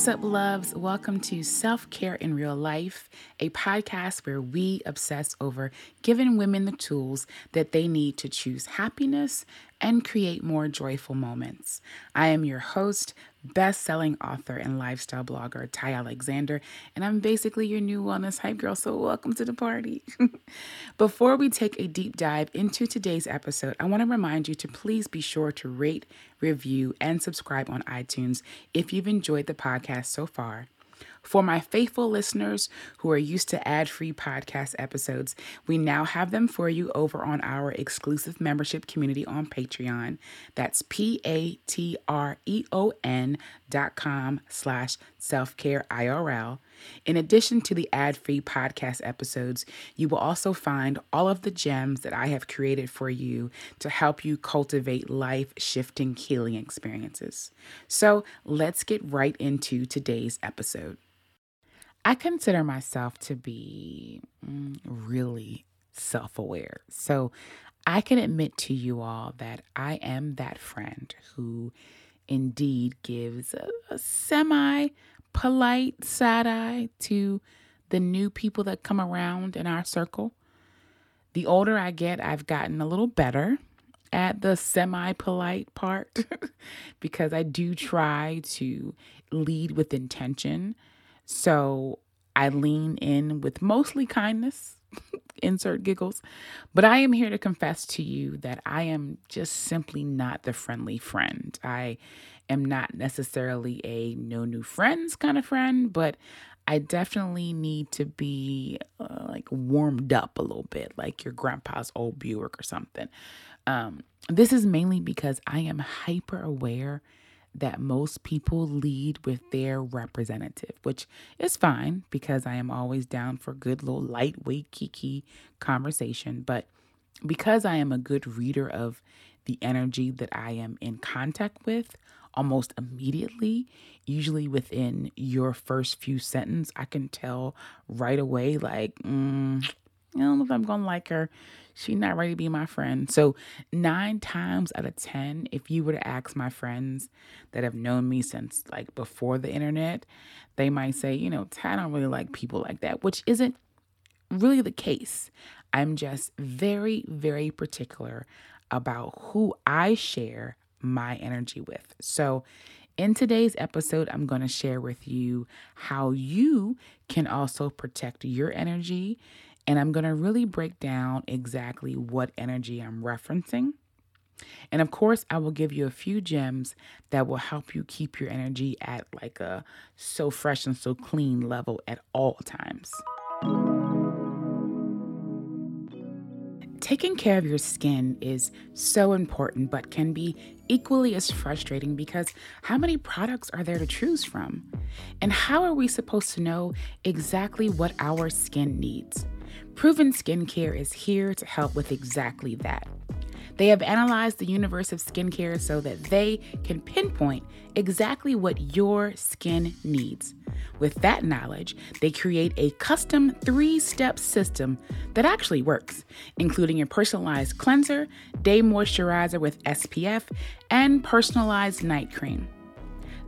What's up, loves? Welcome to Self Care in Real Life, a podcast where we obsess over giving women the tools that they need to choose happiness and create more joyful moments. I am your host, best selling author and lifestyle blogger, Ty Alexander, and I'm basically your new wellness hype girl, so welcome to the party. Before we take a deep dive into today's episode, I want to remind you to please be sure to rate, review, and subscribe on iTunes if you've enjoyed the podcast so far. For my faithful listeners who are used to ad free podcast episodes, we now have them for you over on our exclusive membership community on Patreon. That's P A T R E O N dot com slash self care IRL. In addition to the ad free podcast episodes, you will also find all of the gems that I have created for you to help you cultivate life shifting healing experiences. So let's get right into today's episode. I consider myself to be mm, really self aware. So I can admit to you all that I am that friend who indeed gives a, a semi polite side eye to the new people that come around in our circle. The older I get, I've gotten a little better at the semi polite part because I do try to lead with intention so I lean in with mostly kindness, insert giggles. But I am here to confess to you that I am just simply not the friendly friend. I am not necessarily a no new friends kind of friend, but I definitely need to be uh, like warmed up a little bit, like your grandpa's old Buick or something. Um, this is mainly because I am hyper aware that most people lead with their representative, which is fine because I am always down for good little lightweight kiki conversation. But because I am a good reader of the energy that I am in contact with almost immediately, usually within your first few sentences, I can tell right away, like, mm, I don't know if I'm gonna like her. She's not ready to be my friend. So, nine times out of 10, if you were to ask my friends that have known me since like before the internet, they might say, you know, I don't really like people like that, which isn't really the case. I'm just very, very particular about who I share my energy with. So, in today's episode, I'm going to share with you how you can also protect your energy and I'm going to really break down exactly what energy I'm referencing. And of course, I will give you a few gems that will help you keep your energy at like a so fresh and so clean level at all times. Taking care of your skin is so important, but can be equally as frustrating because how many products are there to choose from? And how are we supposed to know exactly what our skin needs? Proven Skincare is here to help with exactly that. They have analyzed the universe of skincare so that they can pinpoint exactly what your skin needs. With that knowledge, they create a custom three step system that actually works, including a personalized cleanser, day moisturizer with SPF, and personalized night cream.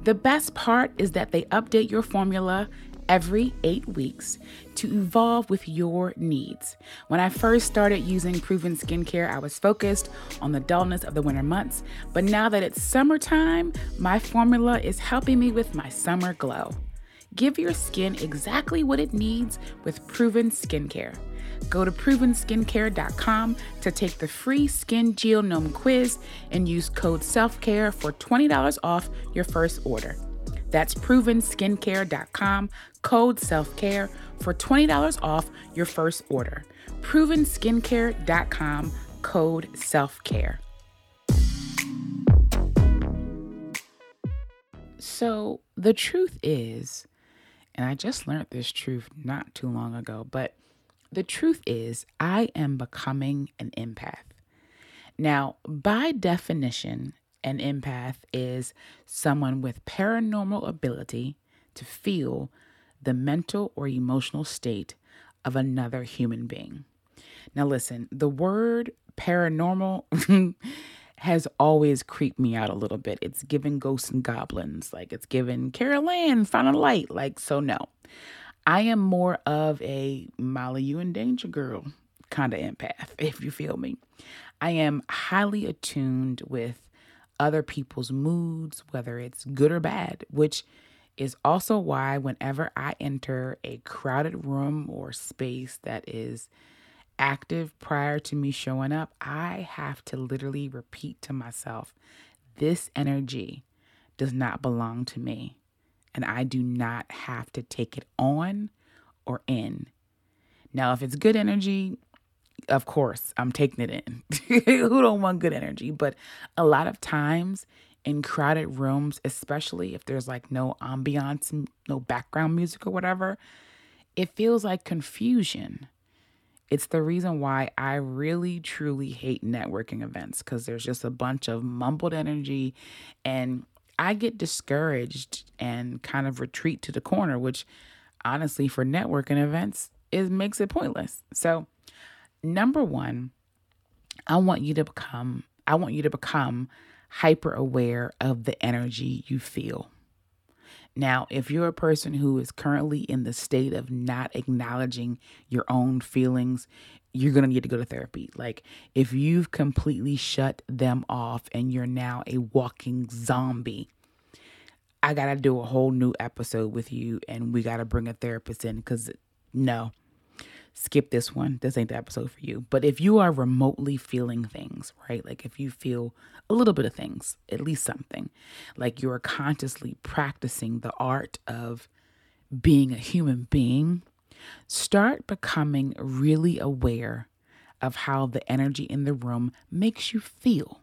The best part is that they update your formula every eight weeks to evolve with your needs. When I first started using Proven Skincare, I was focused on the dullness of the winter months, but now that it's summertime, my formula is helping me with my summer glow. Give your skin exactly what it needs with Proven Skincare. Go to provenskincare.com to take the free Skin Genome quiz and use code SELFCARE for $20 off your first order. That's provenskincare.com, code self-care for $20 off your first order. provenskincare.com, code self-care. So, the truth is, and I just learned this truth not too long ago, but the truth is, I am becoming an empath. Now, by definition, an empath is someone with paranormal ability to feel the mental or emotional state of another human being. Now, listen, the word paranormal has always creeped me out a little bit. It's given ghosts and goblins, like it's given Carol Anne, Final Light. Like, so no. I am more of a Molly, you in danger girl kind of empath, if you feel me. I am highly attuned with other people's moods, whether it's good or bad, which is also why whenever I enter a crowded room or space that is active prior to me showing up, I have to literally repeat to myself, this energy does not belong to me. And I do not have to take it on or in. Now, if it's good energy, of course, I'm taking it in. Who don't want good energy? But a lot of times in crowded rooms, especially if there's like no ambiance, no background music or whatever, it feels like confusion. It's the reason why I really truly hate networking events because there's just a bunch of mumbled energy and I get discouraged and kind of retreat to the corner, which honestly for networking events it makes it pointless. So number one, I want you to become, I want you to become hyper aware of the energy you feel. Now, if you're a person who is currently in the state of not acknowledging your own feelings, you're going to need to go to therapy. Like, if you've completely shut them off and you're now a walking zombie, I got to do a whole new episode with you and we got to bring a therapist in because no, skip this one. This ain't the episode for you. But if you are remotely feeling things, right? Like if you feel a little bit of things, at least something, like you're consciously practicing the art of being a human being, start becoming really aware of how the energy in the room makes you feel.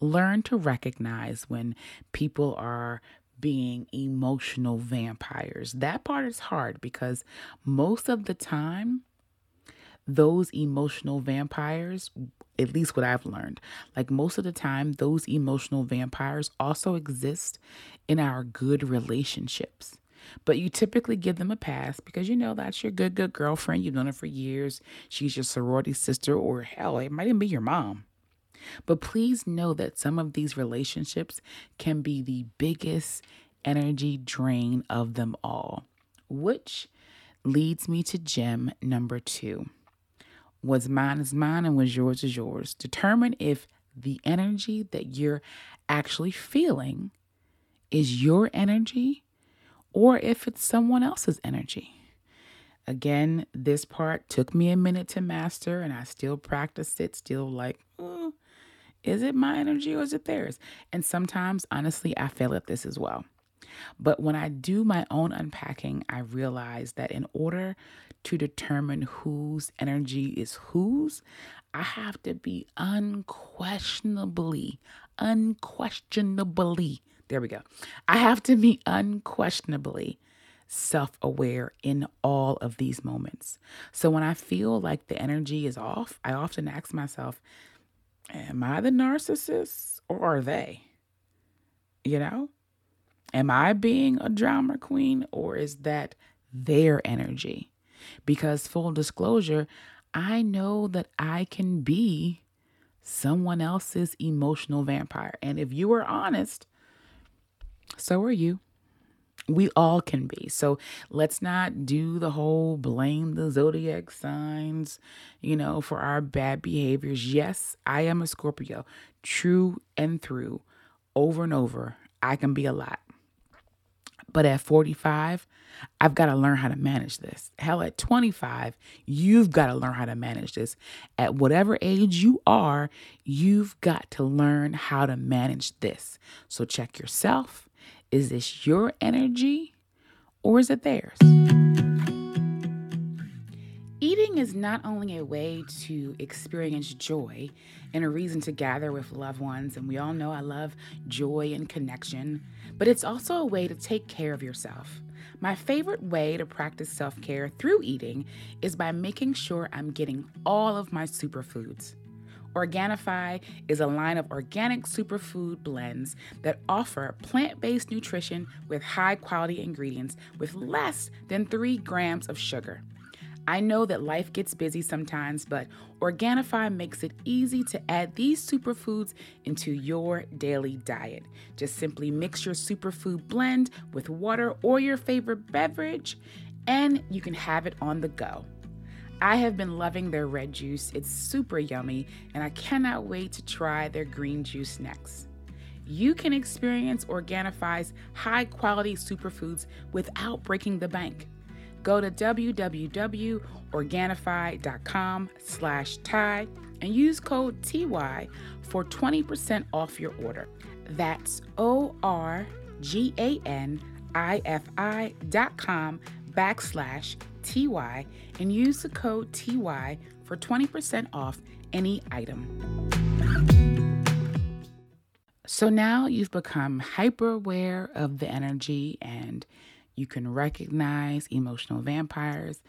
Learn to recognize when people are being emotional vampires. That part is hard because most of the time, those emotional vampires, at least what I've learned, like most of the time, those emotional vampires also exist in our good relationships. But you typically give them a pass because you know that's your good, good girlfriend. You've known her for years. She's your sorority sister, or hell, it might even be your mom. But please know that some of these relationships can be the biggest energy drain of them all, which leads me to gem number two. What's mine is mine and what's yours is yours. Determine if the energy that you're actually feeling is your energy or if it's someone else's energy. Again, this part took me a minute to master and I still practice it, still like, mm, is it my energy or is it theirs? And sometimes, honestly, I fail at this as well. But when I do my own unpacking, I realize that in order to determine whose energy is whose, I have to be unquestionably, unquestionably, there we go. I have to be unquestionably self aware in all of these moments. So when I feel like the energy is off, I often ask myself, Am I the narcissist or are they? You know? Am I being a drama queen or is that their energy? Because, full disclosure, I know that I can be someone else's emotional vampire. And if you are honest, so are you. We all can be. So let's not do the whole blame the zodiac signs, you know, for our bad behaviors. Yes, I am a Scorpio, true and through, over and over. I can be a lot. But at 45, I've got to learn how to manage this. Hell, at 25, you've got to learn how to manage this. At whatever age you are, you've got to learn how to manage this. So check yourself is this your energy or is it theirs? Eating is not only a way to experience joy and a reason to gather with loved ones, and we all know I love joy and connection, but it's also a way to take care of yourself. My favorite way to practice self care through eating is by making sure I'm getting all of my superfoods. Organifi is a line of organic superfood blends that offer plant based nutrition with high quality ingredients with less than 3 grams of sugar. I know that life gets busy sometimes, but Organifi makes it easy to add these superfoods into your daily diet. Just simply mix your superfood blend with water or your favorite beverage, and you can have it on the go. I have been loving their red juice. It's super yummy, and I cannot wait to try their green juice next. You can experience Organifi's high quality superfoods without breaking the bank. Go to www.organifi.com slash Ty and use code TY for 20% off your order. That's O-R-G-A-N-I-F-I dot com backslash TY and use the code TY for 20% off any item. So now you've become hyper aware of the energy and you can recognize emotional vampires,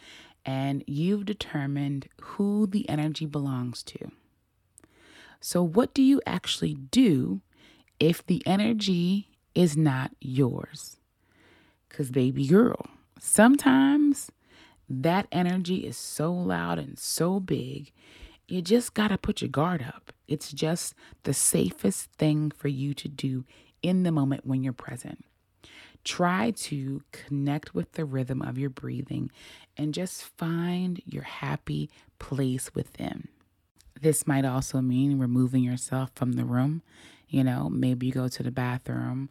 and you've determined who the energy belongs to. So, what do you actually do if the energy is not yours? Because, baby girl, sometimes that energy is so loud and so big, you just got to put your guard up. It's just the safest thing for you to do in the moment when you're present. Try to connect with the rhythm of your breathing and just find your happy place within. This might also mean removing yourself from the room. You know, maybe you go to the bathroom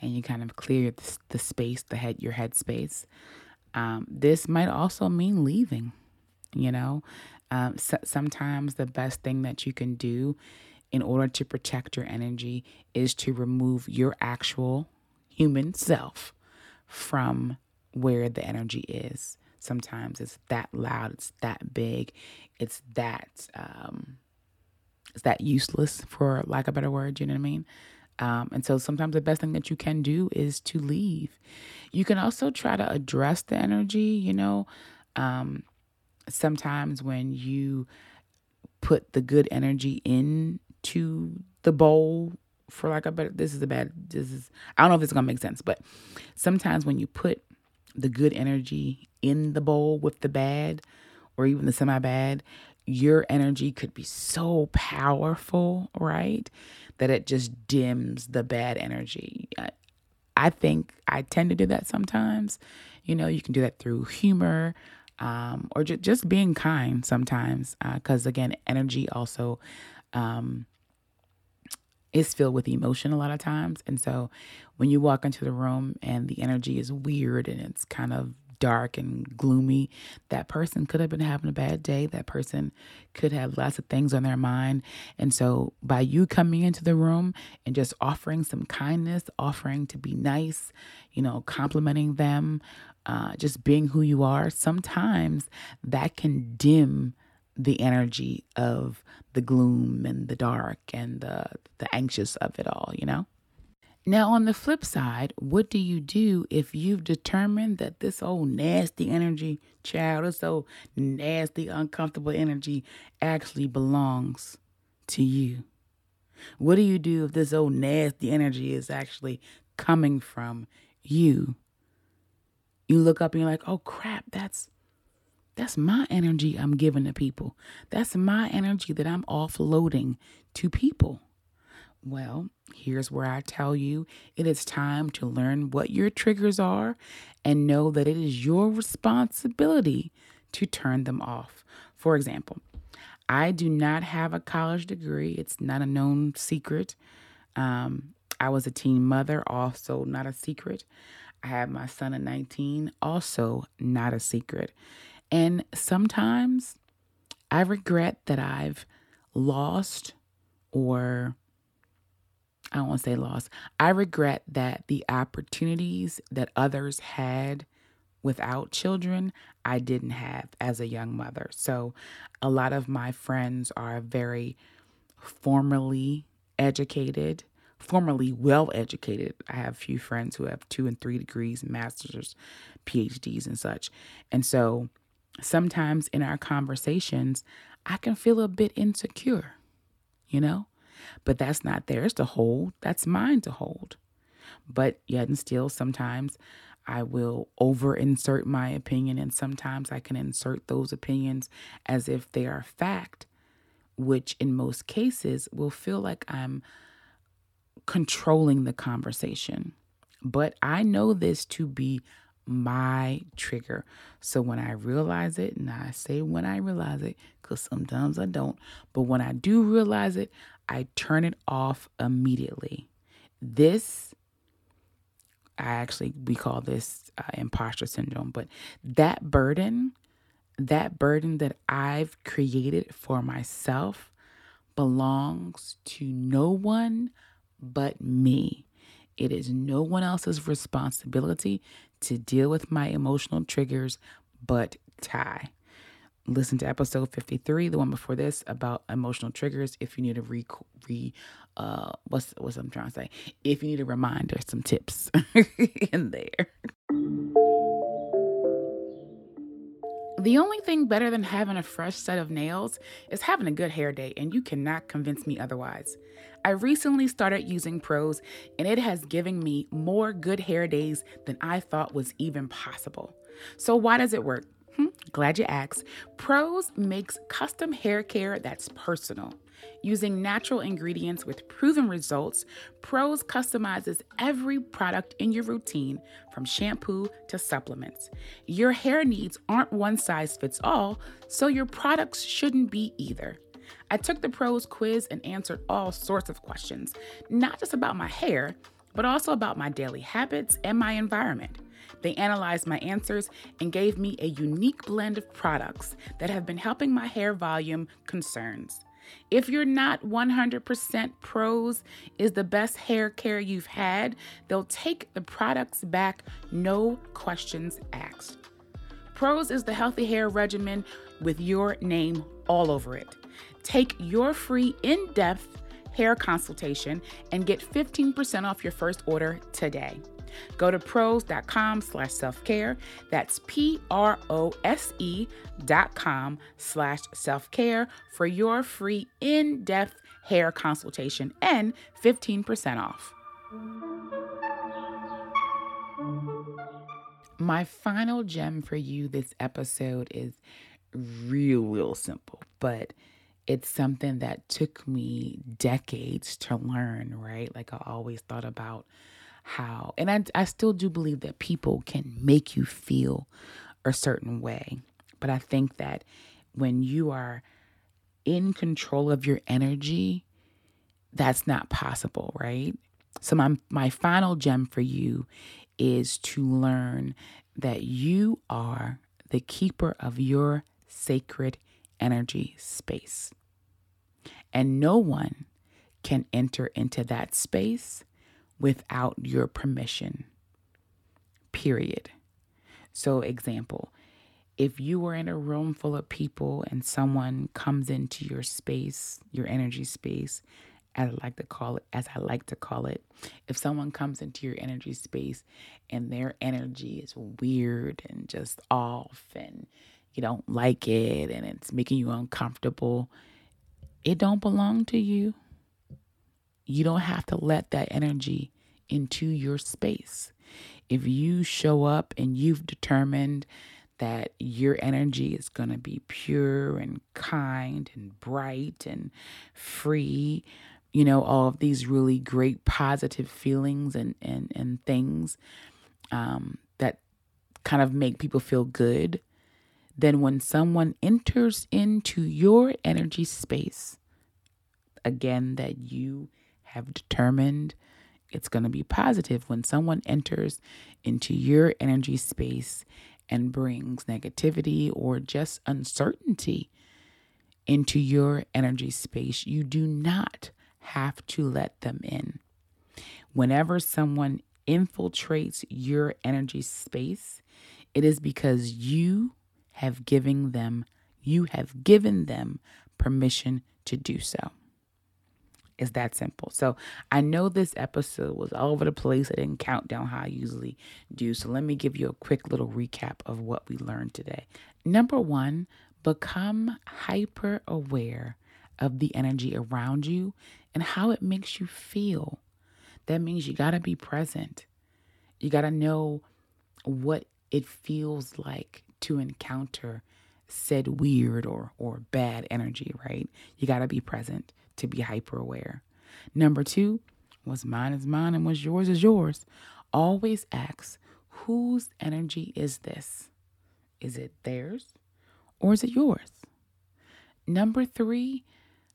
and you kind of clear the, the space, the head, your head space. Um, this might also mean leaving. You know, um, so, sometimes the best thing that you can do in order to protect your energy is to remove your actual human self from where the energy is. Sometimes it's that loud, it's that big, it's that um, it's that useless for lack of a better word. You know what I mean? Um, and so sometimes the best thing that you can do is to leave. You can also try to address the energy. You know, um, sometimes when you put the good energy into the bowl for like a better this is a bad this is I don't know if it's gonna make sense, but sometimes when you put the good energy in the bowl with the bad or even the semi bad, your energy could be so powerful, right? That it just dims the bad energy. I, I think I tend to do that sometimes. You know, you can do that through humor um, or ju- just being kind sometimes. Because uh, again, energy also um, is filled with emotion a lot of times. And so when you walk into the room and the energy is weird and it's kind of dark and gloomy, that person could have been having a bad day. That person could have lots of things on their mind. And so by you coming into the room and just offering some kindness, offering to be nice, you know, complimenting them, uh, just being who you are, sometimes that can dim the energy of the gloom and the dark and the the anxious of it all, you know? Now, on the flip side, what do you do if you've determined that this old nasty energy, child, this old nasty, uncomfortable energy actually belongs to you? What do you do if this old nasty energy is actually coming from you? You look up and you're like, oh crap, that's that's my energy I'm giving to people. That's my energy that I'm offloading to people. Well, here's where I tell you it is time to learn what your triggers are and know that it is your responsibility to turn them off. For example, I do not have a college degree, it's not a known secret. Um, I was a teen mother, also not a secret. I have my son at 19, also not a secret. And sometimes I regret that I've lost or I don't say lost. I regret that the opportunities that others had without children, I didn't have as a young mother. So a lot of my friends are very formally educated, formally well educated. I have a few friends who have two and three degrees, masters, PhDs, and such. And so sometimes in our conversations, I can feel a bit insecure, you know? But that's not theirs to hold, that's mine to hold. But yet and still, sometimes I will over insert my opinion, and sometimes I can insert those opinions as if they are fact, which in most cases will feel like I'm controlling the conversation. But I know this to be my trigger. So when I realize it, and I say when I realize it, because sometimes I don't, but when I do realize it, I turn it off immediately. This, I actually, we call this uh, imposter syndrome, but that burden, that burden that I've created for myself belongs to no one but me. It is no one else's responsibility to deal with my emotional triggers but Ty. Listen to episode 53, the one before this, about emotional triggers. If you need a re, re uh, what's what's I'm trying to say? If you need a reminder, some tips in there. The only thing better than having a fresh set of nails is having a good hair day, and you cannot convince me otherwise. I recently started using Prose and it has given me more good hair days than I thought was even possible. So, why does it work? Hmm, glad you asked. Prose makes custom hair care that's personal. Using natural ingredients with proven results, Prose customizes every product in your routine from shampoo to supplements. Your hair needs aren't one size fits all, so your products shouldn't be either. I took the Prose quiz and answered all sorts of questions, not just about my hair, but also about my daily habits and my environment. They analyzed my answers and gave me a unique blend of products that have been helping my hair volume concerns. If you're not 100% Prose is the best hair care you've had, they'll take the products back, no questions asked. Prose is the healthy hair regimen with your name all over it. Take your free in depth hair consultation and get 15% off your first order today. Go to prose.com slash self-care. That's P-R-O-S-E dot com slash self-care for your free in-depth hair consultation and 15% off. My final gem for you this episode is real, real simple, but it's something that took me decades to learn, right? Like I always thought about how, and I, I still do believe that people can make you feel a certain way. But I think that when you are in control of your energy, that's not possible, right? So my my final gem for you is to learn that you are the keeper of your sacred energy space. And no one can enter into that space without your permission. Period. So, example, if you were in a room full of people and someone comes into your space, your energy space, as I like to call it, as I like to call it, if someone comes into your energy space and their energy is weird and just off and you don't like it and it's making you uncomfortable, it don't belong to you. You don't have to let that energy into your space. If you show up and you've determined that your energy is going to be pure and kind and bright and free, you know, all of these really great positive feelings and, and, and things um, that kind of make people feel good, then when someone enters into your energy space, again, that you have determined it's going to be positive when someone enters into your energy space and brings negativity or just uncertainty into your energy space. You do not have to let them in. Whenever someone infiltrates your energy space, it is because you have given them you have given them permission to do so. It's that simple. So I know this episode was all over the place. I didn't count down how I usually do. So let me give you a quick little recap of what we learned today. Number one, become hyper aware of the energy around you and how it makes you feel. That means you got to be present. You got to know what it feels like to encounter said weird or or bad energy, right? You got to be present to be hyper aware. Number 2, what's mine is mine and what's yours is yours. Always ask, whose energy is this? Is it theirs or is it yours? Number 3,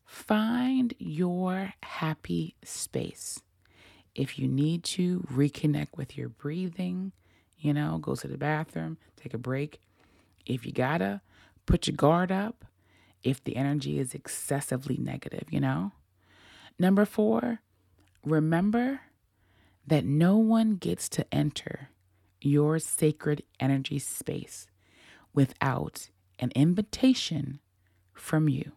find your happy space. If you need to reconnect with your breathing, you know, go to the bathroom, take a break. If you gotta, put your guard up if the energy is excessively negative, you know? Number four, remember that no one gets to enter your sacred energy space without an invitation from you.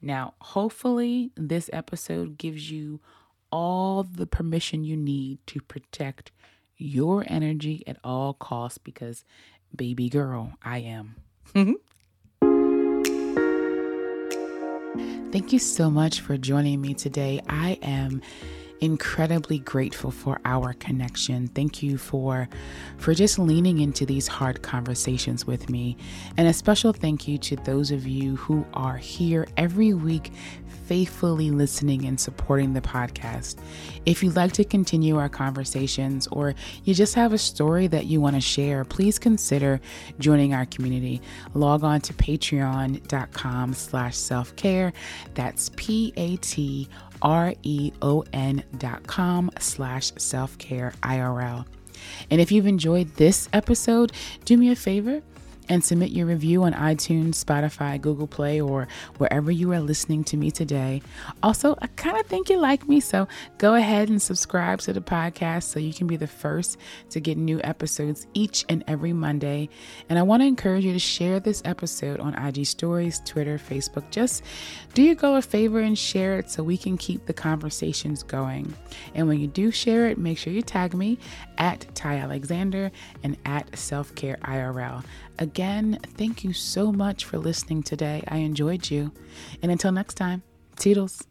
Now, hopefully, this episode gives you all the permission you need to protect your energy at all costs because, baby girl, I am. Thank you so much for joining me today. I am incredibly grateful for our connection. Thank you for for just leaning into these hard conversations with me. And a special thank you to those of you who are here every week faithfully listening and supporting the podcast. If you'd like to continue our conversations or you just have a story that you want to share, please consider joining our community. Log on to patreon.com slash self-care. That's P-A-T R-E-O-N dot com slash self-care IRL. And if you've enjoyed this episode, do me a favor and submit your review on iTunes, Spotify, Google Play, or wherever you are listening to me today. Also, I kind of think you like me, so go ahead and subscribe to the podcast so you can be the first to get new episodes each and every Monday. And I want to encourage you to share this episode on IG Stories, Twitter, Facebook. Just do your girl a favor and share it so we can keep the conversations going. And when you do share it, make sure you tag me at Ty Alexander and at Self Care IRL. Again, thank you so much for listening today. I enjoyed you. And until next time, Toodles.